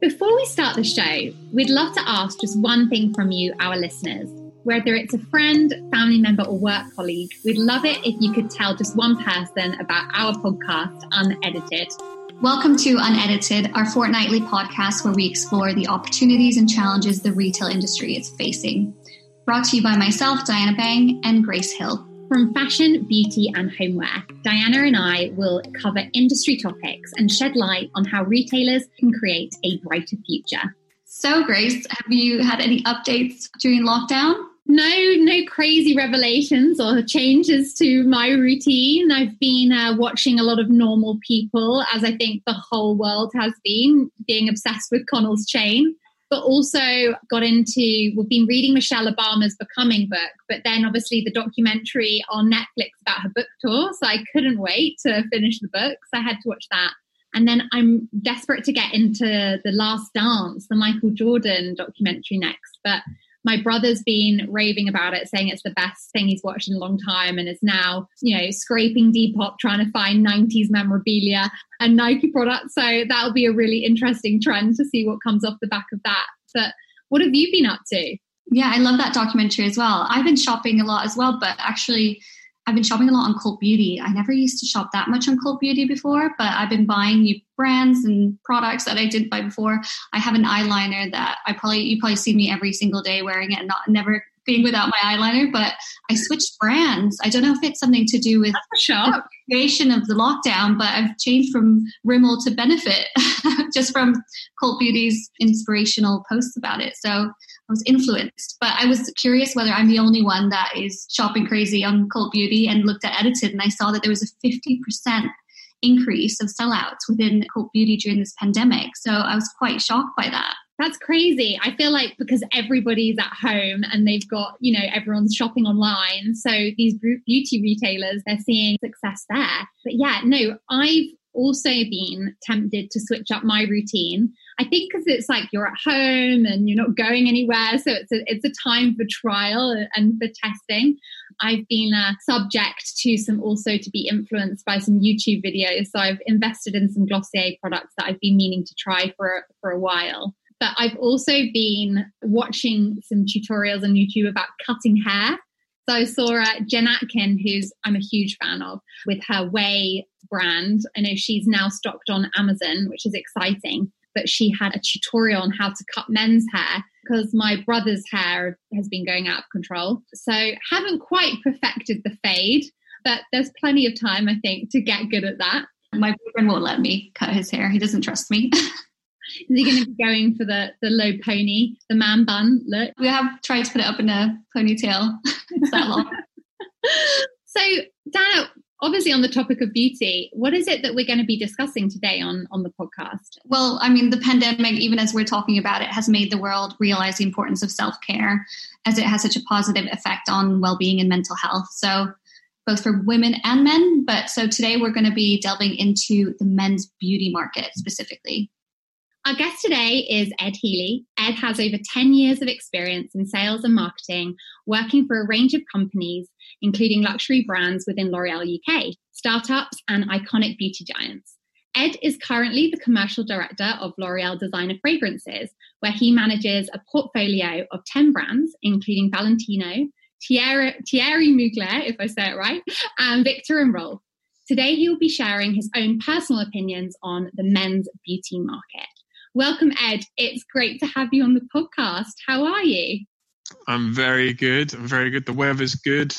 Before we start the show, we'd love to ask just one thing from you, our listeners. Whether it's a friend, family member, or work colleague, we'd love it if you could tell just one person about our podcast, Unedited. Welcome to Unedited, our fortnightly podcast where we explore the opportunities and challenges the retail industry is facing. Brought to you by myself, Diana Bang, and Grace Hill. From fashion, beauty, and homeware, Diana and I will cover industry topics and shed light on how retailers can create a brighter future. So, Grace, have you had any updates during lockdown? No, no crazy revelations or changes to my routine. I've been uh, watching a lot of normal people, as I think the whole world has been, being obsessed with Connell's Chain but also got into we've been reading Michelle Obama's Becoming book, but then obviously the documentary on Netflix about her book tour. So I couldn't wait to finish the book. So I had to watch that. And then I'm desperate to get into The Last Dance, the Michael Jordan documentary next. But my brother's been raving about it, saying it's the best thing he's watched in a long time, and is now, you know, scraping Depop trying to find 90s memorabilia and Nike products. So that'll be a really interesting trend to see what comes off the back of that. But what have you been up to? Yeah, I love that documentary as well. I've been shopping a lot as well, but actually, I've been shopping a lot on Cult Beauty. I never used to shop that much on Cult Beauty before, but I've been buying new brands and products that I didn't buy before. I have an eyeliner that I probably you probably see me every single day wearing it, and not never being without my eyeliner. But I switched brands. I don't know if it's something to do with the creation of the lockdown, but I've changed from Rimmel to Benefit just from Cult Beauty's inspirational posts about it. So I was influenced. But I was curious whether I'm the only one that is shopping crazy on Cult Beauty and looked at Edited and I saw that there was a 50% increase of sellouts within Cult Beauty during this pandemic. So I was quite shocked by that. That's crazy. I feel like because everybody's at home and they've got, you know, everyone's shopping online. So these beauty retailers, they're seeing success there. But yeah, no, I've also been tempted to switch up my routine. I think because it's like you're at home and you're not going anywhere, so it's a, it's a time for trial and for testing. I've been a subject to some also to be influenced by some YouTube videos, so I've invested in some Glossier products that I've been meaning to try for for a while. But I've also been watching some tutorials on YouTube about cutting hair. So I saw uh, Jen Atkin, who's I'm a huge fan of, with her Ouai brand. I know she's now stocked on Amazon, which is exciting. But she had a tutorial on how to cut men's hair because my brother's hair has been going out of control. So haven't quite perfected the fade, but there's plenty of time, I think, to get good at that. My boyfriend won't let me cut his hair. He doesn't trust me. Is he going to be going for the the low pony, the man bun look? We have tried to put it up in a ponytail. it's that long. so, Dana, obviously on the topic of beauty, what is it that we're going to be discussing today on on the podcast? Well, I mean, the pandemic, even as we're talking about it, has made the world realize the importance of self care, as it has such a positive effect on well being and mental health. So both for women and men. But so today we're going to be delving into the men's beauty market specifically. Our guest today is Ed Healy. Ed has over 10 years of experience in sales and marketing, working for a range of companies, including luxury brands within L'Oreal UK, startups, and iconic beauty giants. Ed is currently the commercial director of L'Oreal Designer Fragrances, where he manages a portfolio of 10 brands, including Valentino, Thierry, Thierry Mugler, if I say it right, and Viktor and Rolf. Today, he will be sharing his own personal opinions on the men's beauty market. Welcome, Ed. It's great to have you on the podcast. How are you? I'm very good. I'm very good. The weather's good,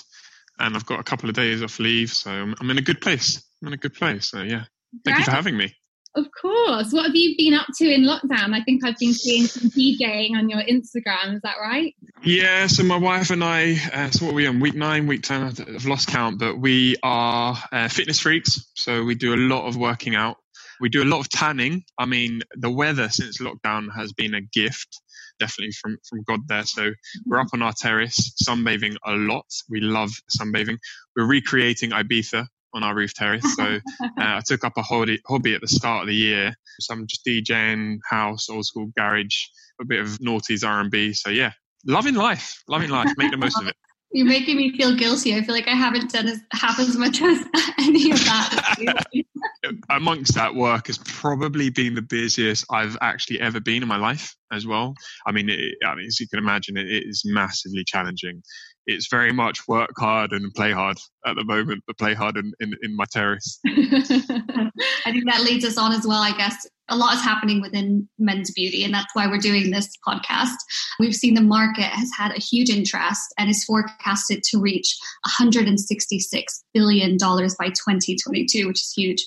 and I've got a couple of days off leave, so I'm, I'm in a good place. I'm in a good place. So yeah, thank you for having me. Of course. What have you been up to in lockdown? I think I've been seeing some DJing on your Instagram. Is that right? Yeah. So my wife and I. Uh, so what are we on? Week nine, week ten. I've lost count, but we are uh, fitness freaks. So we do a lot of working out. We do a lot of tanning. I mean, the weather since lockdown has been a gift, definitely from, from God there. So we're up on our terrace, sunbathing a lot. We love sunbathing. We're recreating Ibiza on our roof terrace. So uh, I took up a hobby, hobby at the start of the year. So I'm just DJing house, old school garage, a bit of noughties R&B. So yeah, loving life, loving life, make the most of it. You're making me feel guilty. I feel like I haven't done as, half as much as any of that. Amongst that work has probably been the busiest I've actually ever been in my life as well. I mean, it, I mean as you can imagine, it, it is massively challenging. It's very much work hard and play hard at the moment, but play hard in, in, in my terrace. I think that leads us on as well, I guess, a lot is happening within men's beauty, and that's why we're doing this podcast. We've seen the market has had a huge interest and is forecasted to reach $166 billion by 2022, which is huge.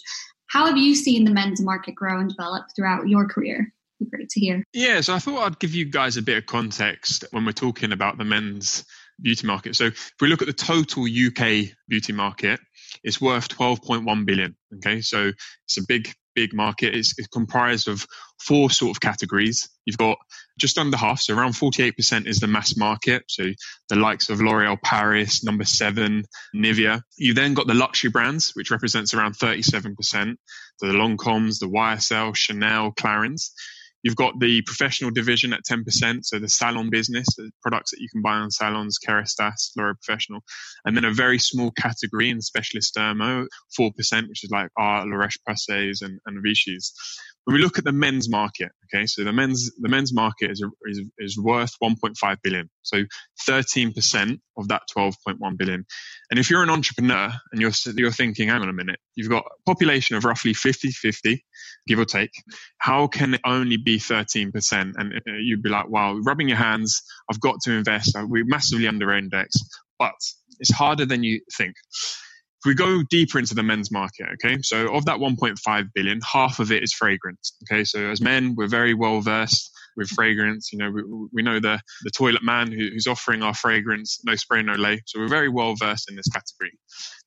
How have you seen the men's market grow and develop throughout your career? Be Great to hear. Yeah, so I thought I'd give you guys a bit of context when we're talking about the men's beauty market. So if we look at the total UK beauty market, it's worth 12.1 billion. Okay, so it's a big big market. It's, it's, comprised of four sort of categories. You've got just under half, so around 48% is the mass market. So the likes of L'Oreal Paris, number seven, Nivea. You then got the luxury brands, which represents around 37%. So the Lancomes, the YSL, Chanel, Clarins. You've got the professional division at 10%, so the salon business, the products that you can buy on salons, Kérastase, L'Oréal Professional, and then a very small category in specialist dermo, 4%, which is like our La Roche-Posay's and, and Vichy's when we look at the men's market, okay, so the men's the men's market is is, is worth 1.5 billion, so 13 percent of that 12.1 billion. And if you're an entrepreneur and you're you're thinking, hang on a minute, you've got a population of roughly 50-50, give or take. How can it only be 13 percent? And uh, you'd be like, wow, rubbing your hands. I've got to invest. We're massively under index, but it's harder than you think. If we go deeper into the men's market, okay, so of that 1.5 billion, half of it is fragrance. Okay, so as men, we're very well versed with fragrance. You know, we, we know the the toilet man who, who's offering our fragrance, no spray, no lay. So we're very well versed in this category.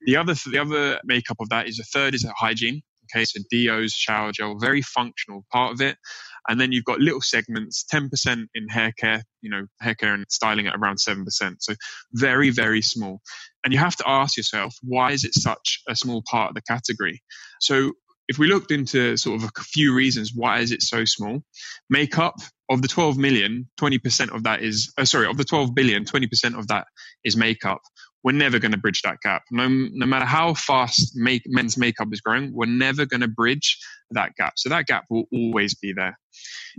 The other the other makeup of that is a third is hygiene. Okay, so deos, shower gel, very functional part of it. And then you've got little segments, 10% in hair care, you know, hair care and styling at around 7%. So very, very small. And you have to ask yourself, why is it such a small part of the category? So if we looked into sort of a few reasons why is it so small makeup of the 12 million 20% of that is uh, sorry of the 12 billion 20% of that is makeup we're never going to bridge that gap. No, no matter how fast make, men's makeup is growing, we're never going to bridge that gap. So that gap will always be there.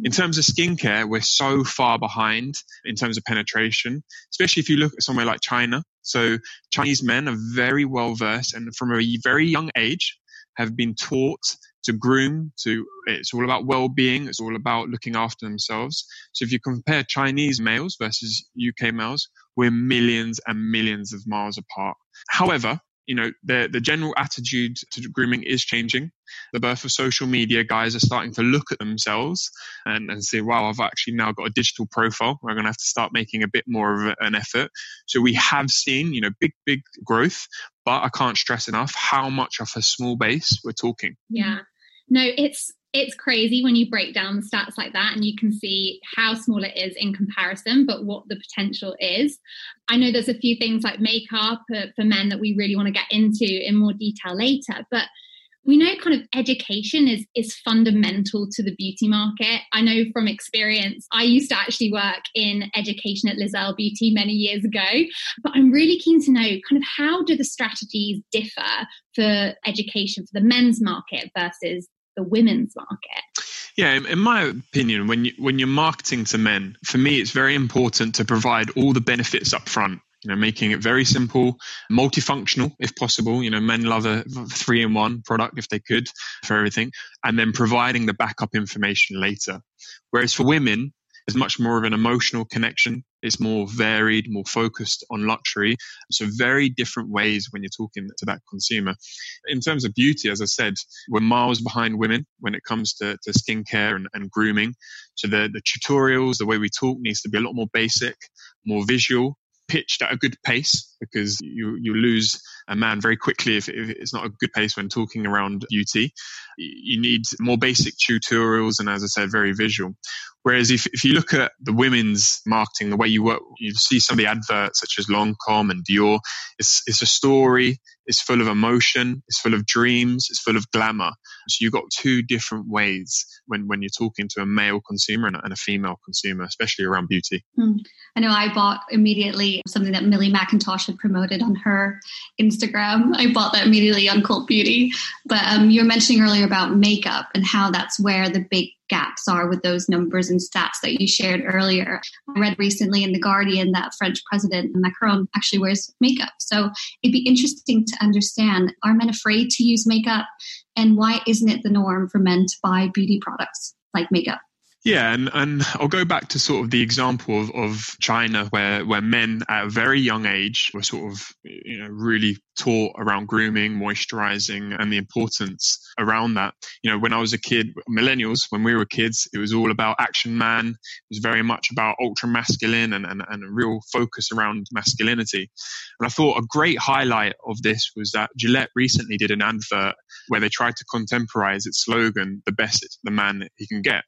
In terms of skincare, we're so far behind in terms of penetration, especially if you look at somewhere like China. So Chinese men are very well versed and from a very young age have been taught to groom to it's all about well-being it's all about looking after themselves so if you compare chinese males versus uk males we're millions and millions of miles apart. However, you know, the, the general attitude to grooming is changing. The birth of social media, guys are starting to look at themselves and, and say, wow, I've actually now got a digital profile. We're going to have to start making a bit more of an effort. So we have seen, you know, big, big growth, but I can't stress enough how much of a small base we're talking. Yeah. No, it's it's crazy when you break down the stats like that and you can see how small it is in comparison, but what the potential is. I know there's a few things like makeup for men that we really want to get into in more detail later, but we know kind of education is is fundamental to the beauty market. I know from experience, I used to actually work in education at Liz Earle Beauty many years ago, but I'm really keen to know kind of how do the strategies differ for education for the men's market versus the women's market? Yeah, in my opinion, when you when you're marketing to men, for me, it's very important to provide all the benefits up front. You know, making it very simple, multifunctional if possible. You know, men love a three in one product if they could for everything, and then providing the backup information later. Whereas for women, there's much more of an emotional connection. It's more varied, more focused on luxury. So very different ways when you're talking to that consumer. In terms of beauty, as I said, we're miles behind women when it comes to, to skincare and, and grooming. So the, the tutorials, the way we talk needs to be a lot more basic, more visual, pitched at a good pace because you you lose a man very quickly if, if, it's not a good pace when talking around beauty. You need more basic tutorials and, as I said, very visual. Whereas if, if you look at the women's marketing, the way you work, you see some of the adverts such as Lancome and Dior, it's, it's a story, it's full of emotion, it's full of dreams, it's full of glamour. So you've got two different ways when, when you're talking to a male consumer and a, and a female consumer, especially around beauty. Mm. I know I bought immediately something that Millie Mackintosh had promoted on her Instagram. I bought that immediately on Cult Beauty. But um, you were mentioning earlier about makeup and how that's where the big gaps are with those numbers and stats that you shared earlier. I read recently in The Guardian that French President Macron actually wears makeup. So it'd be interesting to understand are men afraid to use makeup? And why isn't it the norm for men to buy beauty products like makeup? Yeah, and, and I'll go back to sort of the example of, of China where, where men at a very young age were sort of you know really taught around grooming, moisturizing, and the importance around that. You know, when I was a kid, millennials, when we were kids, it was all about action man. It was very much about ultra masculine and, and, and a real focus around masculinity. And I thought a great highlight of this was that Gillette recently did an advert where they tried to contemporize its slogan, the best the man he can get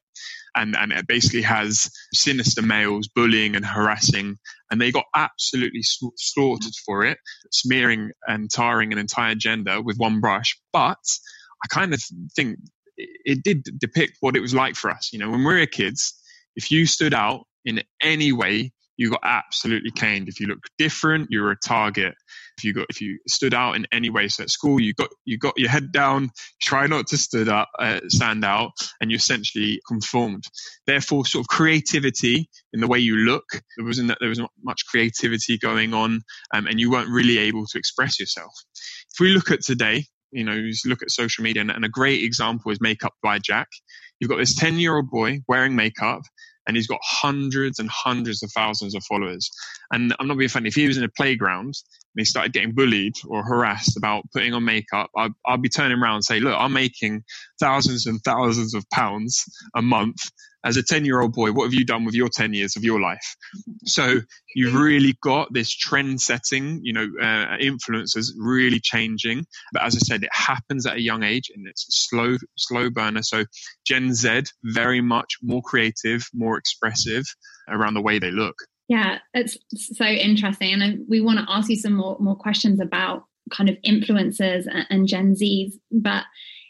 and and it basically has sinister males bullying and harassing, and they got absolutely slaughtered for it, smearing and tarring an entire gender with one brush. But I kind of think it did depict what it was like for us. You know, when we were kids, if you stood out in any way, you got absolutely caned. If you looked different, you were a target if you got if you stood out in any way. So at school, you got you got your head down, try not to stood up, uh, stand out, and you essentially conformed. Therefore, sort of creativity in the way you look, there wasn't there was not much creativity going on, um, and you weren't really able to express yourself. If we look at today, you know, you look at social media, and, and a great example is Makeup by Jack. You've got this 10 year old boy wearing makeup and he's got hundreds and hundreds of thousands of followers. And I'm not being funny. If he was in a playground and he started getting bullied or harassed about putting on makeup, I'd, I'd be turning around and say, look, I'm making thousands and thousands of pounds a month as a 10 year old boy, what have you done with your 10 years of your life? So you've really got this trend setting, you know, uh, influences really changing. But as I said, it happens at a young age and it's a slow, slow burner. So Gen Z, very much more creative, more expressive around the way they look. Yeah, it's so interesting. And we want to ask you some more, more questions about kind of influencers and, and Gen Zs. But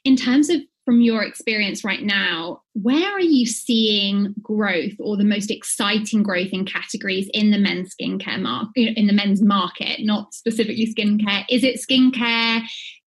in terms of from your experience right now, where are you seeing growth or the most exciting growth in categories in the men's skincare market, in the men's market, not specifically skincare? Is it skincare?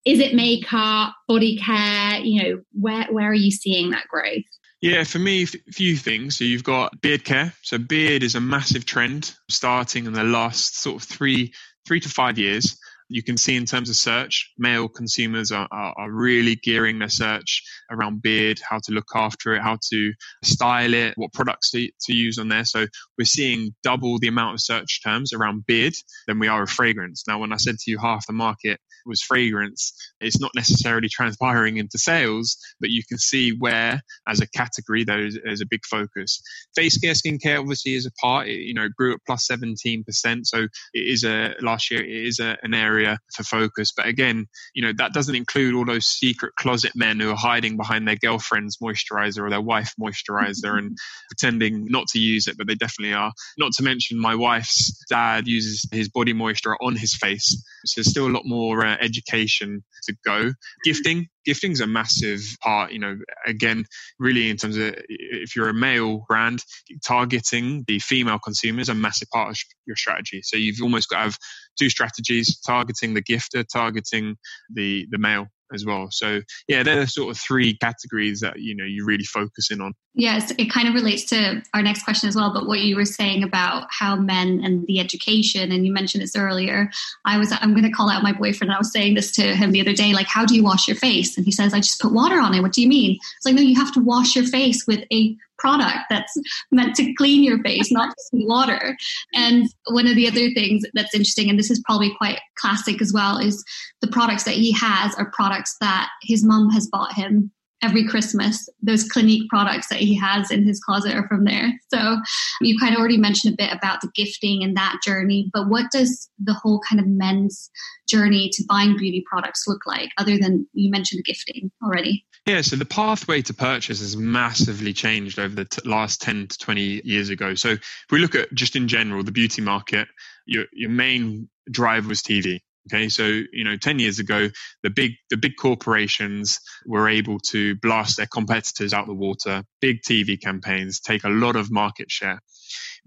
Is it makeup, body care? You know, where, where are you seeing that growth? Yeah, for me, a few things. So you've got beard care. So beard is a massive trend starting in the last sort of three, three to five years you can see in terms of search, male consumers are, are, are, really gearing their search around beard, how to look after it, how to style it, what products to, to use on there. So we're seeing double the amount of search terms around beard than we are of fragrance. Now, when I said to you half the market was fragrance, it's not necessarily transpiring into sales, but you can see where, as a category, there is, is a big focus. Face care, skincare obviously is a part. It, you know, grew at plus 17%. So it is a, last year, it is a, an area area for focus. But again, you know, that doesn't include all those secret closet men who are hiding behind their girlfriend's moisturizer or their wife moisturizer and pretending not to use it, but they definitely are. Not to mention my wife's dad uses his body moisturizer on his face. So there's still a lot more uh, education to go. Gifting, gifting's a massive part you know again really in terms of if you're a male brand targeting the female consumers a massive part of your strategy so you've almost got to have two strategies targeting the gifter targeting the the male as well. So yeah, they're the sort of three categories that you know you really focus in on. Yes, it kind of relates to our next question as well. But what you were saying about how men and the education, and you mentioned this earlier. I was I'm going to call out my boyfriend. I was saying this to him the other day, like, how do you wash your face? And he says, I just put water on it. What do you mean? It's like, no, you have to wash your face with a product that's meant to clean your face, not just water. And one of the other things that's interesting, and this is probably quite classic as well, is the products that he has are products that his mom has bought him every Christmas. Those Clinique products that he has in his closet are from there. So you kind of already mentioned a bit about the gifting and that journey, but what does the whole kind of men's journey to buying beauty products look like, other than you mentioned gifting already? Yeah, so the pathway to purchase has massively changed over the t- last 10 to 20 years ago. So if we look at just in general, the beauty market, your, your main drive was TV. Okay, so you know, ten years ago, the big the big corporations were able to blast their competitors out the water. Big TV campaigns take a lot of market share.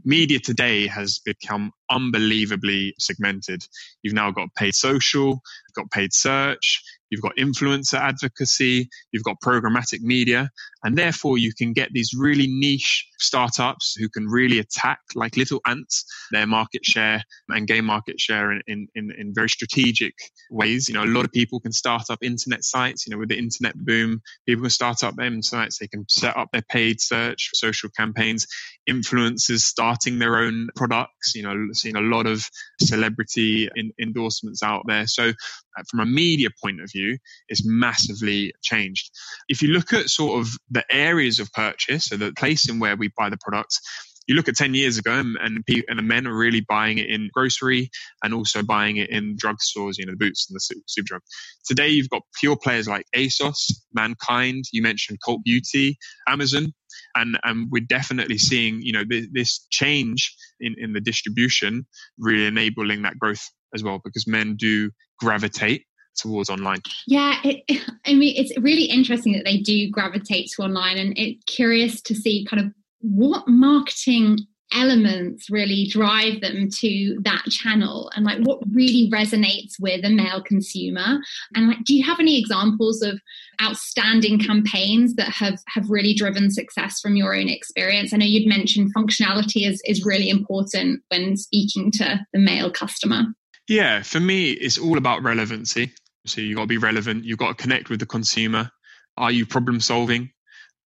Media today has become unbelievably segmented. You've now got paid social, you've got paid search, you've got influencer advocacy, you've got programmatic media, and therefore you can get these really niche startups who can really attack like little ants their market share and gain market share in, in, in, in very strategic ways. You know, a lot of people can start up internet sites, you know, with the internet boom, people can start up them sites, they can set up their paid search, social campaigns, influencers starting their own products, you know, seeing a lot of celebrity in, endorsements out there. So uh, from a media point of view, it's massively changed. If you look at sort of the areas of purchase, so the place in where we buy the products, you look at 10 years ago and, and, and the men are really buying it in grocery and also buying it in drugstores, you know, the boots and the Superdrug. Today, you've got pure players like ASOS, Mankind, you mentioned Cult Beauty, Amazon, and, and we're definitely seeing, you know, this, this change in, in the distribution really enabling that growth as well because men do gravitate towards online? Yeah it, i mean it's really interesting that they do gravitate to online and it's curious to see kind of what marketing elements really drive them to that channel and like what really resonates with a male consumer. And like do you have any examples of outstanding campaigns that have have really driven success from your own experience? I know you'd mentioned functionality is is really important when speaking to the male customer. Yeah for me it's all about relevancy so you've got to be relevant you've got to connect with the consumer are you problem solving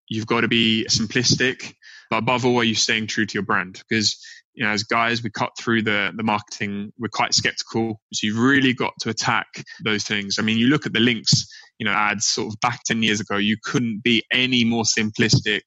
you've got to be simplistic but above all, are you staying true to your brand? Because you know, as guys, we cut through the the marketing. We're quite skeptical, so you've really got to attack those things. I mean, you look at the Lynx, you know, ads sort of back ten years ago. You couldn't be any more simplistic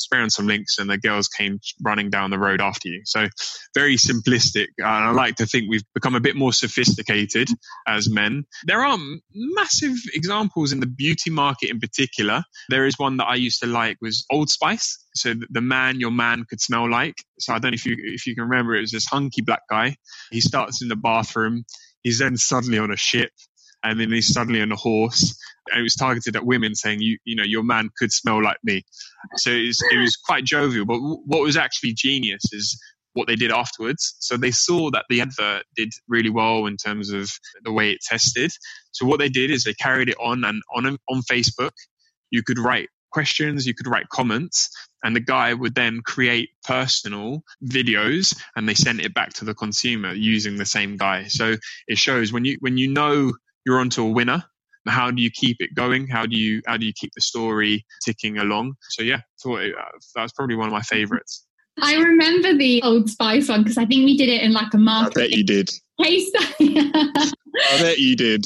spray on some Lynx and the girls came running down the road after you. So very simplistic. And I like to think we've become a bit more sophisticated as men. There are massive examples in the beauty market in particular. There is one that I used to like was Old Spice. So the man your man could smell like. So I don't know if you if you can remember it was this hunky black guy. He starts in the bathroom. He's then suddenly on a ship and then he's suddenly on a horse and it was targeted at women saying you you know your man could smell like me. So it was, it was quite jovial but what was actually genius is what they did afterwards. So they saw that the advert did really well in terms of the way it tested. So what they did is they carried it on and on on facebook. You could write questions you could write comments and the guy would then create personal videos and they sent it back to the consumer using the same guy. So it shows when you when you know you're onto a winner how do you keep it going how do you how do you keep the story ticking along so yeah so uh, that was probably one of my favorites I remember the Old Spice one because I think we did it in like a market. I bet you did. Case. I bet you did.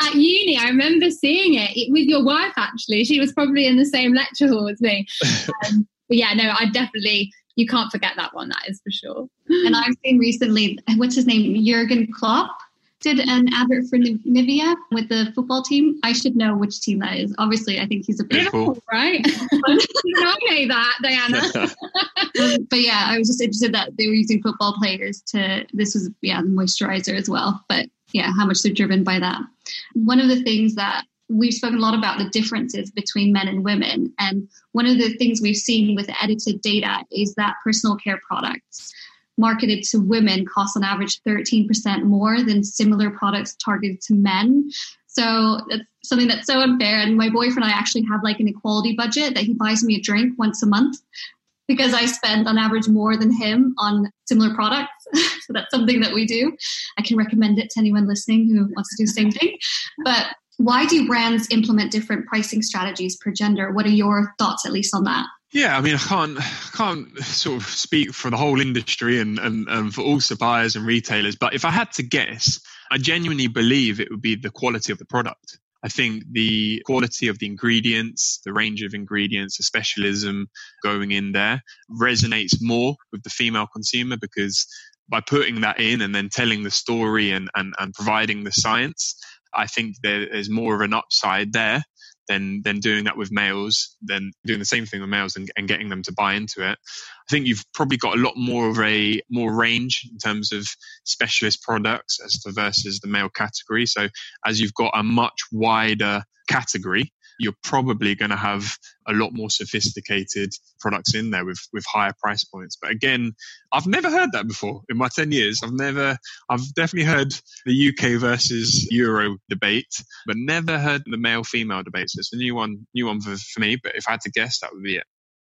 At uni, I remember seeing it with your wife. Actually, she was probably in the same lecture hall as me. Um, but yeah, no, I definitely you can't forget that one. That is for sure. And I've seen recently, what's his name, Jurgen Klopp did an advert for Nivea with the football team. I should know which team that is. Obviously, I think he's a Liverpool, right? I know that, Diana. but yeah, I was just interested that they were using football players to. This was yeah, the moisturizer as well. But yeah, how much they're driven by that. One of the things that we've spoken a lot about the differences between men and women. And one of the things we've seen with edited data is that personal care products marketed to women cost on average 13% more than similar products targeted to men. So that's something that's so unfair. And my boyfriend and I actually have like an equality budget that he buys me a drink once a month because I spend on average more than him on similar products. so that's something that we do. I can recommend it to anyone listening who wants to do the same thing. But why do brands implement different pricing strategies per gender? What are your thoughts, at least, on that? Yeah, I mean, I can't can't sort of speak for the whole industry and, and, and for all suppliers and retailers, but if I had to guess, I genuinely believe it would be the quality of the product. I think the quality of the ingredients, the range of ingredients, the specialism going in there resonates more with the female consumer because by putting that in and then telling the story and, and, and providing the science, I think there is more of an upside there than than doing that with males, than doing the same thing with males and, and getting them to buy into it. I think you've probably got a lot more of a more range in terms of specialist products as to versus the male category. So as you've got a much wider category, you're probably going to have a lot more sophisticated products in there with, with higher price points. But again, I've never heard that before in my 10 years. I've never, I've definitely heard the UK versus Euro debate, but never heard the male female debate. So it's a new one, new one for, for me. But if I had to guess, that would be it.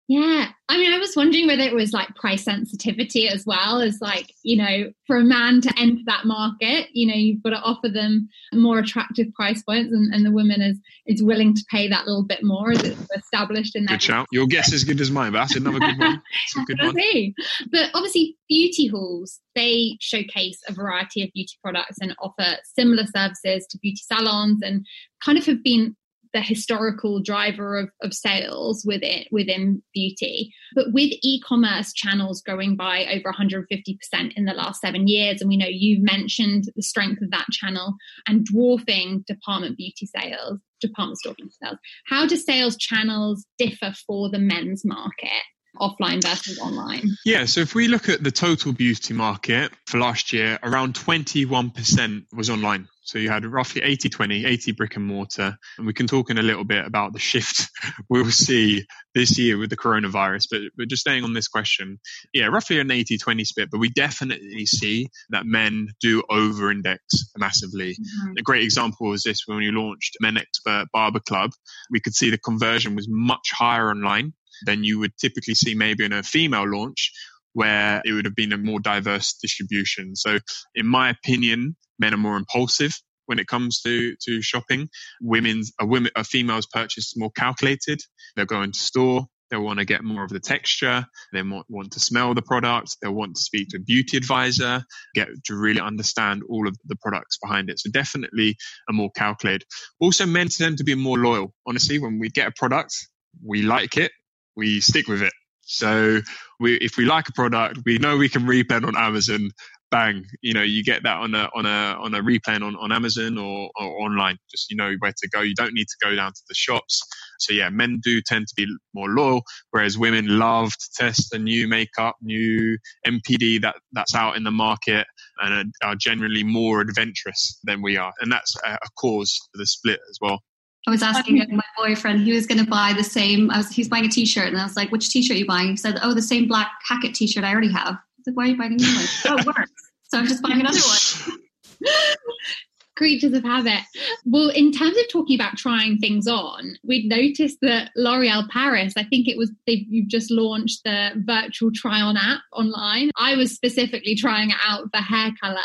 Yeah. I mean, I was wondering whether it was like price sensitivity as well as like, you know, for a man to enter that market, you know, you've got to offer them more attractive price points and, and the woman is is willing to pay that little bit more as it's established in that. Good shout. Your guess is good as mine, but that's another good one. That's a good one. But obviously beauty halls, they showcase a variety of beauty products and offer similar services to beauty salons and kind of have been the historical driver of, of sales within within beauty. But with e-commerce channels growing by over 150% in the last seven years, and we know you've mentioned the strength of that channel and dwarfing department beauty sales, department store beauty sales. How do sales channels differ for the men's market? Offline versus online? Yeah, so if we look at the total beauty market for last year, around 21% was online. So you had roughly 80 20, 80 brick and mortar. And we can talk in a little bit about the shift we'll see this year with the coronavirus. But, but just staying on this question, yeah, roughly an 80 20 split. But we definitely see that men do over index massively. Mm-hmm. A great example was this when we launched Men Expert Barber Club. We could see the conversion was much higher online than you would typically see maybe in a female launch where it would have been a more diverse distribution. So, in my opinion, men are more impulsive when it comes to to shopping. Women's a women a female's purchase more calculated. They'll go into store. They'll want to get more of the texture. They want, want to smell the product. They'll want to speak to a beauty advisor, get to really understand all of the products behind it. So definitely a more calculated. Also, men tend to be more loyal. Honestly, when we get a product, we like it, we stick with it. So we, if we like a product, we know we can replan on Amazon. Bang, you know, you get that on a on a on a replan on, on Amazon or, or online. Just you know where to go. You don't need to go down to the shops. So yeah, men do tend to be more loyal, whereas women love to test the new makeup, new NPD that that's out in the market, and are, generally more adventurous than we are, and that's a cause for the split as well. I was asking my boyfriend, he was going to buy the same, I was, he's buying a t-shirt and I was like, which t-shirt are you buying? He said, oh, the same black Hackett t-shirt I already have. I was like, why are you buying a new one? oh, it works. So I'm just buying another one. creatures of habit. Well, in terms of talking about trying things on, we'd noticed that L'Oreal Paris, I think it was they you've just launched the virtual try on app online. I was specifically trying it out for hair color.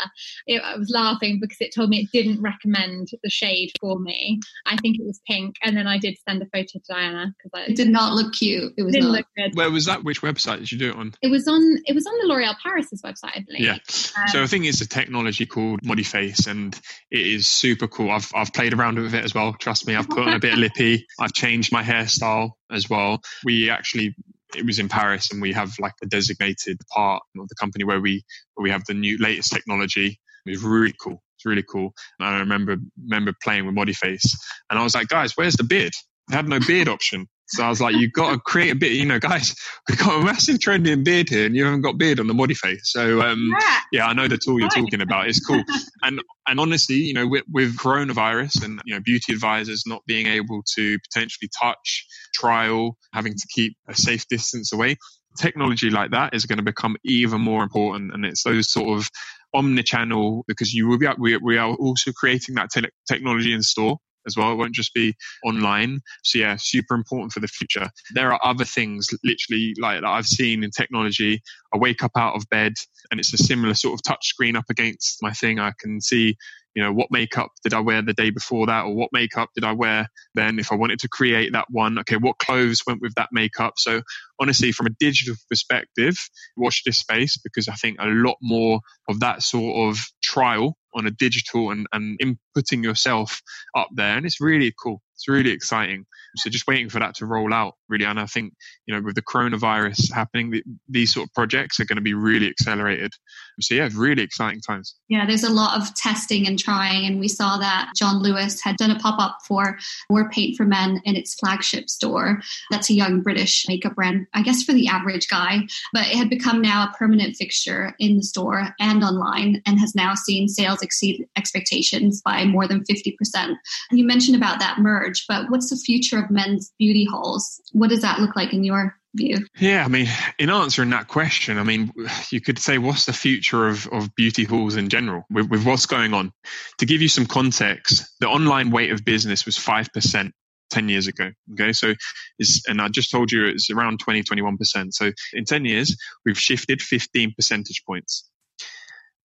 It, I was laughing because it told me it didn't recommend the shade for me. I think it was pink, and then I did send a photo to Diana because it did not look cute. It was didn't not. look good. Where was that? Which website did you do it on? It was on it was on the L'Oreal Paris's website, I believe. Yeah. Um, so I think it's a technology called Modiface, and it is super cool. I've I've played around with it as well. Trust me, I've put on a bit of lippy. I've changed my hairstyle as well. We actually it was in Paris, and we have like a designated part of the company where we where we have the new latest technology. It was really cool. It's really cool. And I remember remember playing with Modiface, and I was like, guys, where's the beard? They had no beard option. So I was like, you've got to create a bit, you know, guys, we've got a massive trend in beard here and you haven't got beard on the Modiface. So, um, yeah, I know the tool you're talking about. It's cool. And, and honestly, you know, with, with coronavirus and, you know, beauty advisors not being able to potentially touch, trial, having to keep a safe distance away, technology like that is going to become even more important. And it's those sort of omni-channel because you will be, we, we are also creating that te- technology in store as well. It won't just be online. So yeah, super important for the future. There are other things literally like that I've seen in technology. I wake up out of bed and it's a similar sort of touch screen up against my thing. I can see you know, what makeup did I wear the day before that, or what makeup did I wear then? If I wanted to create that one, okay, what clothes went with that makeup? So, honestly, from a digital perspective, watch this space because I think a lot more of that sort of trial on a digital and, and inputting yourself up there. And it's really cool. It's really exciting. So just waiting for that to roll out, really. And I think, you know, with the coronavirus happening, the, these sort of projects are going to be really accelerated. So yeah, really exciting times. Yeah, there's a lot of testing and trying. And we saw that John Lewis had done a pop up for War Paint for Men in its flagship store. That's a young British makeup brand, I guess for the average guy, but it had become now a permanent fixture in the store and online and has now seen sales exceed expectations by more than 50%. And you mentioned about that merge, but what's the future of men's beauty halls? What does that look like in your view? Yeah, I mean, in answering that question, I mean, you could say, what's the future of, of beauty halls in general with, with what's going on? To give you some context, the online weight of business was 5% 10 years ago. Okay. So is, and I just told you it's around 20, 21%. So in 10 years, we've shifted 15 percentage points.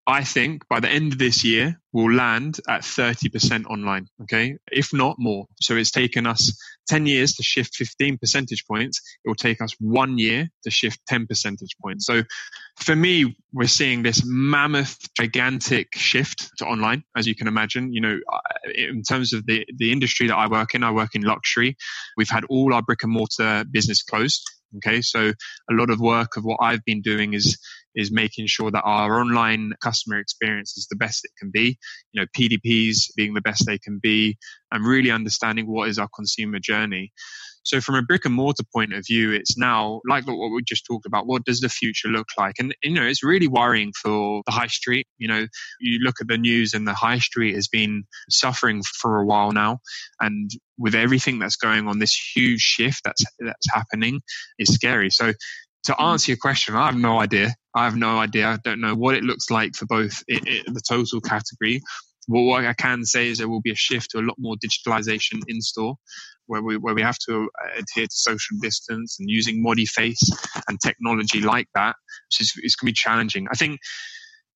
I think by the end of this year, we'll land at 30% online. Okay. If not more. So it's taken us 10 years to shift 15 percentage points. It will take us one year to shift 10 percentage points. So for me, we're seeing this mammoth, gigantic shift to online, as you can imagine. You know, in terms of the, the industry that I work in, I work in luxury. We've had all our brick and mortar business closed. Okay. So a lot of work of what I've been doing is is making sure that our online customer experience is the best it can be. You know, PDPs being the best they can be, and really understanding what is our consumer journey. So from a brick and mortar point of view, it's now like what we just talked about. What does the future look like? And, you know, it's really worrying for the high street. You know, you look at the news and the high street has been suffering for a while now. And with everything that's going on, this huge shift that's, that's happening is scary. So to mm. answer your question, I have no idea. I have no idea. I don't know what it looks like for both it, it, the total category. But what I can say is there will be a shift to a lot more digitalization in store, where we where we have to uh, adhere to social distance and using ModiFace and technology like that, which is, is going to be challenging. I think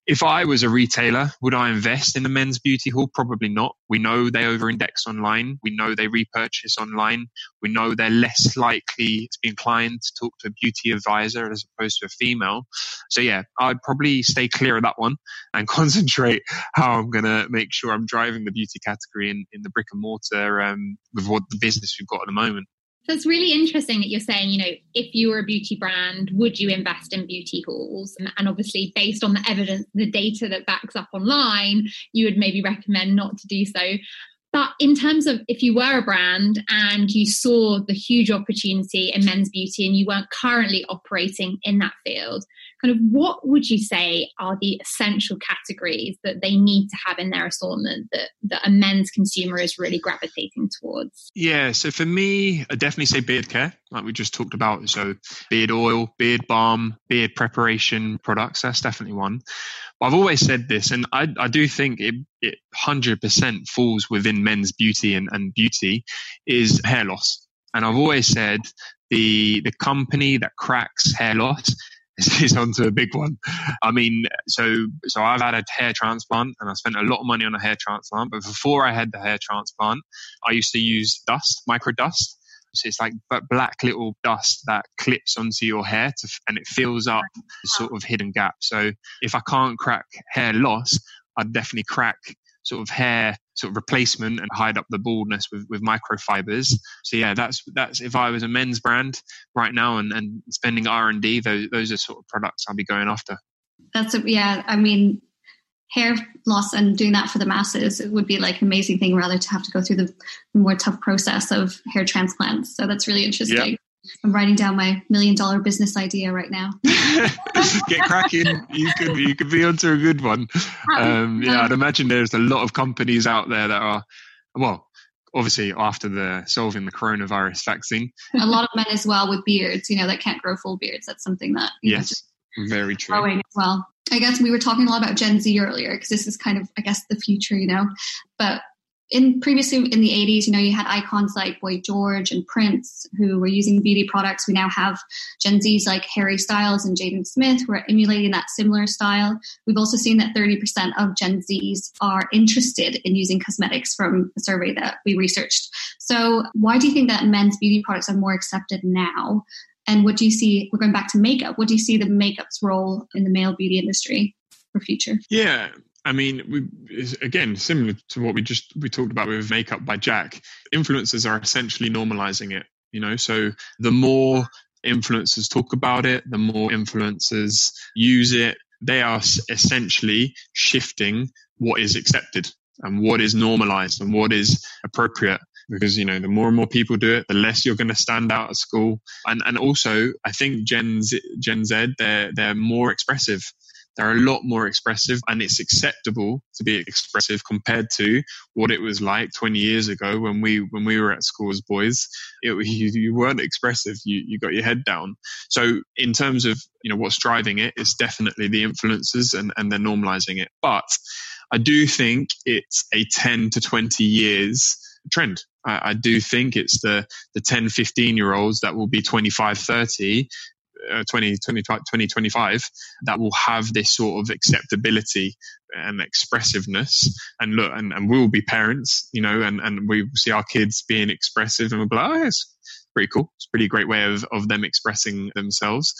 if I was a retailer, would I invest in a men's beauty hall? Probably not. We know they over index online. We know they repurchase online. We know they're less likely to be inclined to talk to a beauty advisor as opposed to a female. So yeah, I'd probably stay clear of that one and concentrate how I'm going to make sure I'm driving the beauty category in, in the brick and mortar um, with what the business we've got at the moment. So it's really interesting that you're saying, you know, if you were a beauty brand, would you invest in beauty halls? And, and, obviously, based on the evidence, the data that backs up online, you would maybe recommend not to do so. But in terms of if you were a brand and you saw the huge opportunity in men's beauty and you weren't currently operating in that field, kind of what would you say are the essential categories that they need to have in their assortment that, that a men's consumer is really gravitating towards? Yeah, so for me, I definitely say beard care, like we just talked about. So beard oil, beard balm, beard preparation products, that's definitely one. But I've always said this, and I, I do think it, it 100% falls within men's beauty and, and beauty is hair loss. And I've always said the the company that cracks hair loss is onto a big one. I mean, so so I've had a hair transplant and I spent a lot of money on a hair transplant. But before I had the hair transplant, I used to use dust, micro dust. So it's like black little dust that clips onto your hair to, and it fills up the sort uh-huh. of hidden gap. So if I can't crack hair loss, I'd definitely crack sort of hair sort of replacement and hide up the baldness with, with microfibers. So yeah, that's that's if I was a men's brand right now and, and spending R and D, those those are sort of products I'll be going after. That's a, yeah. I mean, hair loss and doing that for the masses it would be like an amazing thing rather to have to go through the more tough process of hair transplants. So that's really interesting. Yeah. I'm writing down my million dollar business idea right now. Get cracking. You could you could be onto a good one. Um, yeah, I'd imagine there's a lot of companies out there that are well, obviously after the solving the coronavirus vaccine. a lot of men as well with beards, you know, that can't grow full beards. That's something that yes, know, very true. Growing as well. I guess we were talking a lot about Gen Z earlier because this is kind of, I guess, the future, you know. But in previously in the 80s, you know, you had icons like Boy George and Prince who were using beauty products. We now have Gen Zs like Harry Styles and Jaden Smith who are emulating that similar style. We've also seen that 30% of Gen Zs are interested in using cosmetics from a survey that we researched. So, why do you think that men's beauty products are more accepted now? And what do you see? We're going back to makeup. What do you see the makeup's role in the male beauty industry for future? Yeah, I mean, we, again, similar to what we just we talked about with makeup by Jack. Influencers are essentially normalizing it. You know, so the more influencers talk about it, the more influencers use it. They are essentially shifting what is accepted and what is normalized and what is appropriate because you know the more and more people do it the less you're going to stand out at school and and also i think gen z, gen z they're they're more expressive they're a lot more expressive and it's acceptable to be expressive compared to what it was like 20 years ago when we when we were at school as boys. It, you, you weren't expressive. You, you got your head down. So in terms of you know what's driving it it's definitely the influences and, and they're normalizing it. But i do think it's a 10 to 20 years trend. I, I do think it's the the 10 15 year olds that will be 25 30 uh, 20, 20, 2025 that will have this sort of acceptability and expressiveness and look and, and we'll be parents you know and, and we see our kids being expressive and we'll be like oh it's pretty cool it's a pretty great way of, of them expressing themselves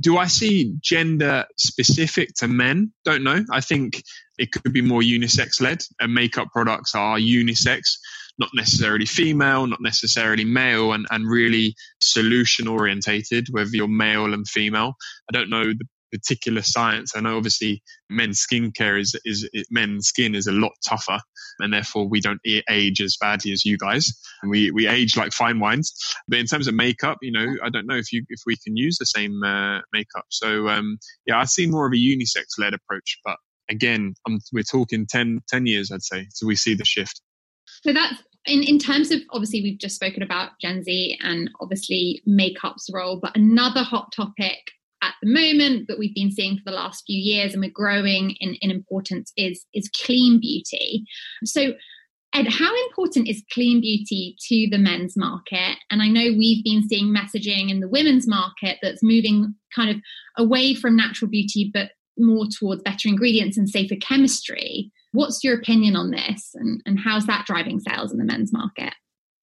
do I see gender specific to men? Don't know. I think it could be more unisex led, and makeup products are unisex not necessarily female, not necessarily male, and, and really solution orientated, whether you're male and female. I don't know the particular science. I know obviously men's skincare is, is, men's skin is a lot tougher and therefore we don't age as badly as you guys. We, we age like fine wines. But in terms of makeup, you know, I don't know if you, if we can use the same uh, makeup. So, um, yeah, I see more of a unisex led approach, but again, I'm, we're talking 10, 10 years, I'd say. So we see the shift. So that's in, in terms of obviously we've just spoken about Gen Z and obviously makeup's role, but another hot topic at the moment that we've been seeing for the last few years and we're growing in, in importance is is clean beauty. So Ed, how important is clean beauty to the men's market? And I know we've been seeing messaging in the women's market that's moving kind of away from natural beauty, but more towards better ingredients and safer chemistry. What's your opinion on this and, and how's that driving sales in the men's market?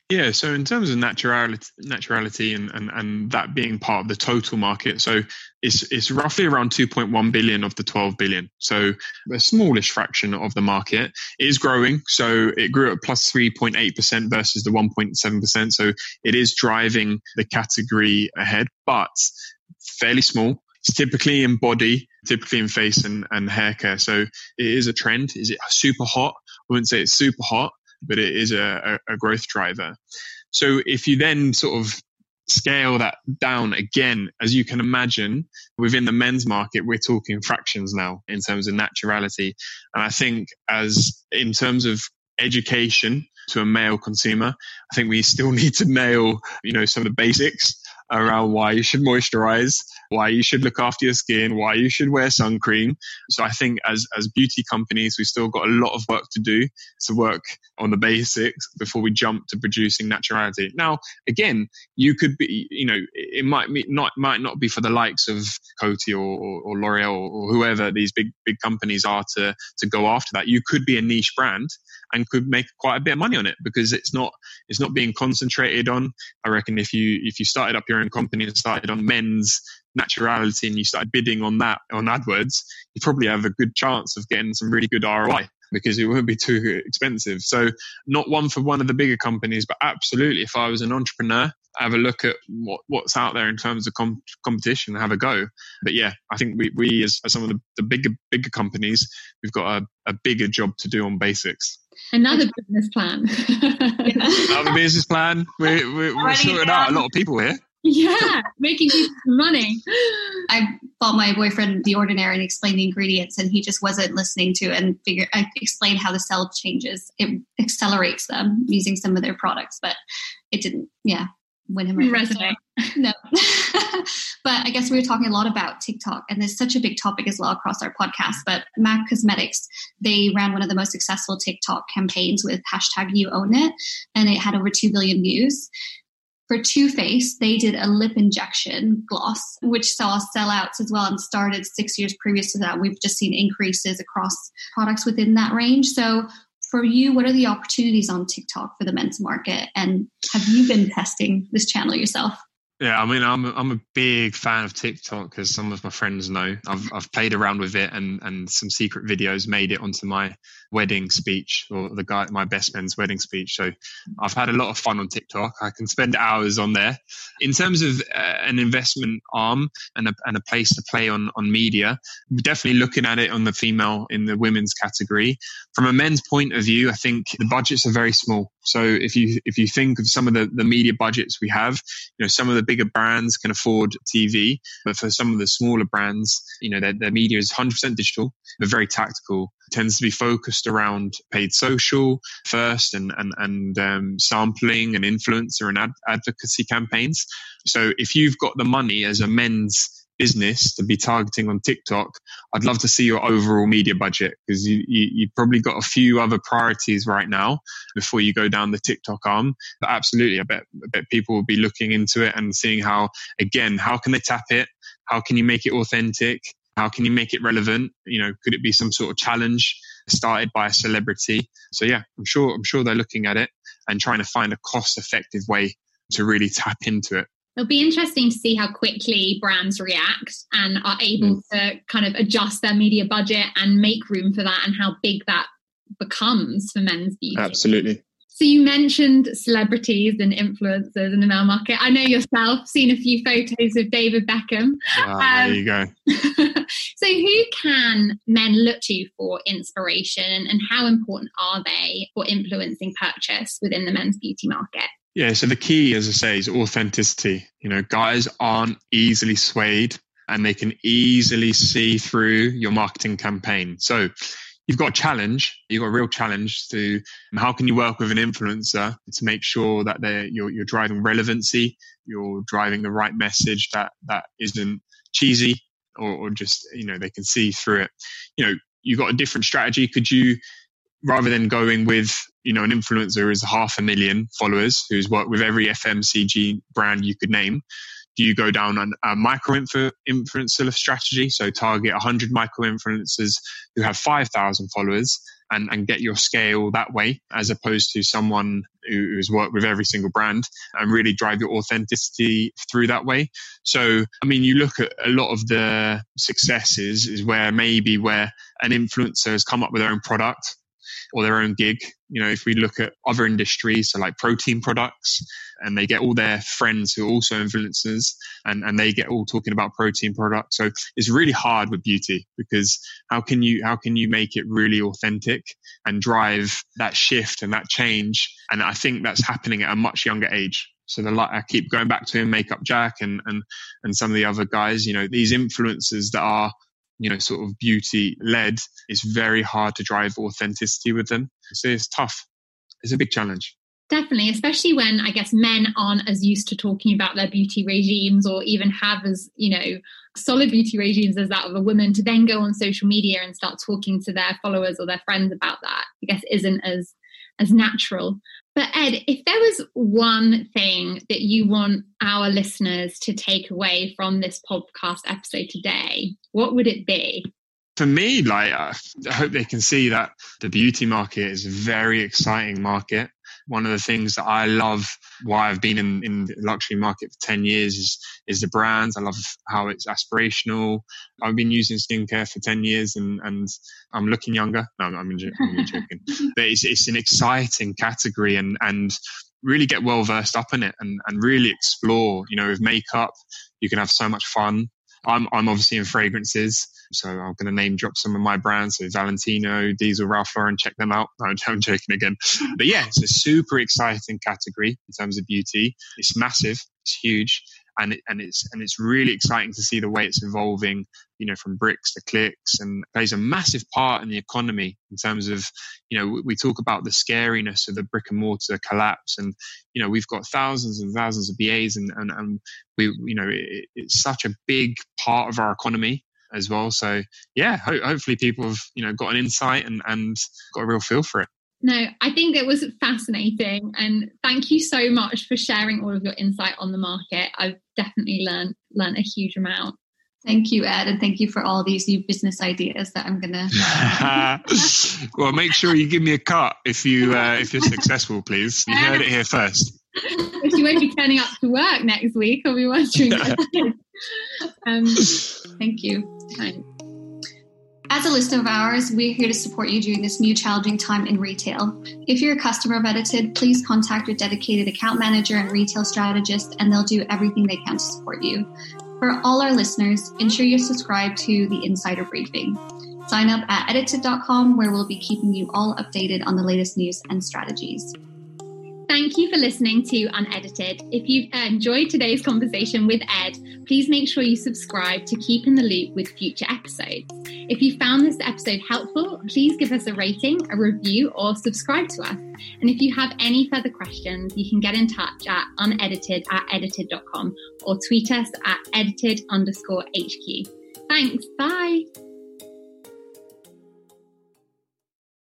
Yeah, so in terms of naturality, naturality and, and, and that being part of the total market, so it's, it's roughly around 2.1 billion of the 12 billion. So a smallish fraction of the market is growing. So it grew at plus 3.8% versus the 1.7%. So it is driving the category ahead, but fairly small. It's typically in body, typically in face and, and hair care. So it is a trend. Is it super hot? I wouldn't say it's super hot, but it is a, a, a growth driver. So if you then sort of scale that down again, as you can imagine, within the men's market, we're talking fractions now in terms of naturality. And I think as in terms of education to a male consumer, I think we still need to nail, you know, some of the basics around why you should moisturize, why you should look after your skin, why you should wear sun cream. So I think as, as beauty companies, we've still got a lot of work to do to work on the basics before we jump to producing naturality. Now, again, you could be, you know, it might not, might not be for the likes of Coty or, or, or L'Oreal or whoever these big, big companies are to, to go after that. You could be a niche brand and could make quite a bit of money on it because it's not it's not being concentrated on. I reckon if you if you started up your own company and started on men's naturality and you started bidding on that on AdWords, you probably have a good chance of getting some really good ROI because it won't be too expensive. So not one for one of the bigger companies, but absolutely if I was an entrepreneur, have a look at what, what's out there in terms of com- competition, and have a go. But yeah, I think we, we as, as some of the, the bigger bigger companies, we've got a, a bigger job to do on basics. Another business plan. Another business plan. We, we, we're sorting out a lot of people here. Yeah, making money. I bought my boyfriend The Ordinary and explained the ingredients, and he just wasn't listening to it and figure. I explained how the cell changes; it accelerates them using some of their products, but it didn't. Yeah, win him resonate. no, but I guess we were talking a lot about TikTok, and there's such a big topic as well across our podcast. But MAC Cosmetics, they ran one of the most successful TikTok campaigns with hashtag You Own It, and it had over two billion views. For Too Faced, they did a lip injection gloss, which saw sellouts as well and started six years previous to that. We've just seen increases across products within that range. So, for you, what are the opportunities on TikTok for the men's market? And have you been testing this channel yourself? Yeah, I mean, I'm I'm a big fan of TikTok, as some of my friends know. I've I've played around with it, and and some secret videos made it onto my wedding speech or the guy my best man's wedding speech. So I've had a lot of fun on TikTok. I can spend hours on there. In terms of uh, an investment arm and a and a place to play on on media, definitely looking at it on the female in the women's category. From a men's point of view, I think the budgets are very small. So if you if you think of some of the the media budgets we have, you know, some of the bigger brands can afford TV, but for some of the smaller brands, you know, their, their media is 100% digital, but very tactical. It tends to be focused around paid social first and, and, and um, sampling and influencer and ad- advocacy campaigns. So if you've got the money as a men's business to be targeting on TikTok, I'd love to see your overall media budget because you, you, you've probably got a few other priorities right now before you go down the TikTok arm. But absolutely, I bet, I bet people will be looking into it and seeing how, again, how can they tap it? How can you make it authentic? How can you make it relevant? You know, could it be some sort of challenge started by a celebrity? So yeah, I'm sure, I'm sure they're looking at it and trying to find a cost effective way to really tap into it. It'll be interesting to see how quickly brands react and are able mm. to kind of adjust their media budget and make room for that and how big that becomes for men's beauty. Absolutely. So you mentioned celebrities and influencers in the male market. I know yourself seen a few photos of David Beckham. um, there you go. so who can men look to for inspiration and how important are they for influencing purchase within the men's beauty market? Yeah, so the key, as I say, is authenticity. You know, guys aren't easily swayed and they can easily see through your marketing campaign. So you've got a challenge, you've got a real challenge to um, how can you work with an influencer to make sure that they're, you're, you're driving relevancy, you're driving the right message that, that isn't cheesy or, or just, you know, they can see through it. You know, you've got a different strategy. Could you, rather than going with you know an influencer is half a million followers who's worked with every FMCG brand you could name, do you go down on a micro influencer strategy? So target 100 micro influencers who have 5,000 followers and, and get your scale that way, as opposed to someone who, who's worked with every single brand and really drive your authenticity through that way. So, I mean, you look at a lot of the successes is where maybe where an influencer has come up with their own product or their own gig. You know, if we look at other industries, so like protein products, and they get all their friends who are also influencers and, and they get all talking about protein products. So it's really hard with beauty because how can you how can you make it really authentic and drive that shift and that change? And I think that's happening at a much younger age. So the I keep going back to him, Makeup Jack, and and and some of the other guys. You know, these influencers that are you know, sort of beauty led, it's very hard to drive authenticity with them. So it's tough. It's a big challenge. Definitely, especially when I guess men aren't as used to talking about their beauty regimes or even have as, you know, solid beauty regimes as that of a woman to then go on social media and start talking to their followers or their friends about that, I guess isn't as as natural. But Ed, if there was one thing that you want our listeners to take away from this podcast episode today, what would it be? For me, like I hope they can see that the beauty market is a very exciting market one of the things that I love why I've been in, in the luxury market for 10 years is, is the brands. I love how it's aspirational. I've been using skincare for 10 years and, and I'm looking younger. No, I'm, I'm joking. but it's, it's an exciting category and, and really get well versed up in it and, and really explore, you know, with makeup, you can have so much fun. I'm, I'm obviously in fragrances. So I'm going to name drop some of my brands. So Valentino, Diesel, Ralph Lauren, check them out. No, I'm joking again. But yeah, it's a super exciting category in terms of beauty. It's massive. It's huge. And, it, and it's and it's really exciting to see the way it's evolving, you know, from bricks to clicks, and plays a massive part in the economy in terms of, you know, we talk about the scariness of the brick and mortar collapse, and you know, we've got thousands and thousands of BAs, and and, and we, you know, it, it's such a big part of our economy, as well. So yeah, ho- hopefully people have you know got an insight and and got a real feel for it. No, I think it was fascinating, and thank you so much for sharing all of your insight on the market. I've definitely learned learned a huge amount. Thank you, Ed, and thank you for all these new business ideas that I'm gonna. well, make sure you give me a cut if you uh, if you're successful, please. You heard it here first. if you won't be turning up to work next week. I'll be wondering. um, thank you. Thanks. As a listener of ours, we're here to support you during this new challenging time in retail. If you're a customer of Edited, please contact your dedicated account manager and retail strategist, and they'll do everything they can to support you. For all our listeners, ensure you're subscribed to the Insider Briefing. Sign up at edited.com, where we'll be keeping you all updated on the latest news and strategies. Thank you for listening to Unedited. If you've enjoyed today's conversation with Ed, please make sure you subscribe to keep in the loop with future episodes. If you found this episode helpful, please give us a rating, a review, or subscribe to us. And if you have any further questions, you can get in touch at unedited at edited.com or tweet us at edited underscore HQ. Thanks. Bye.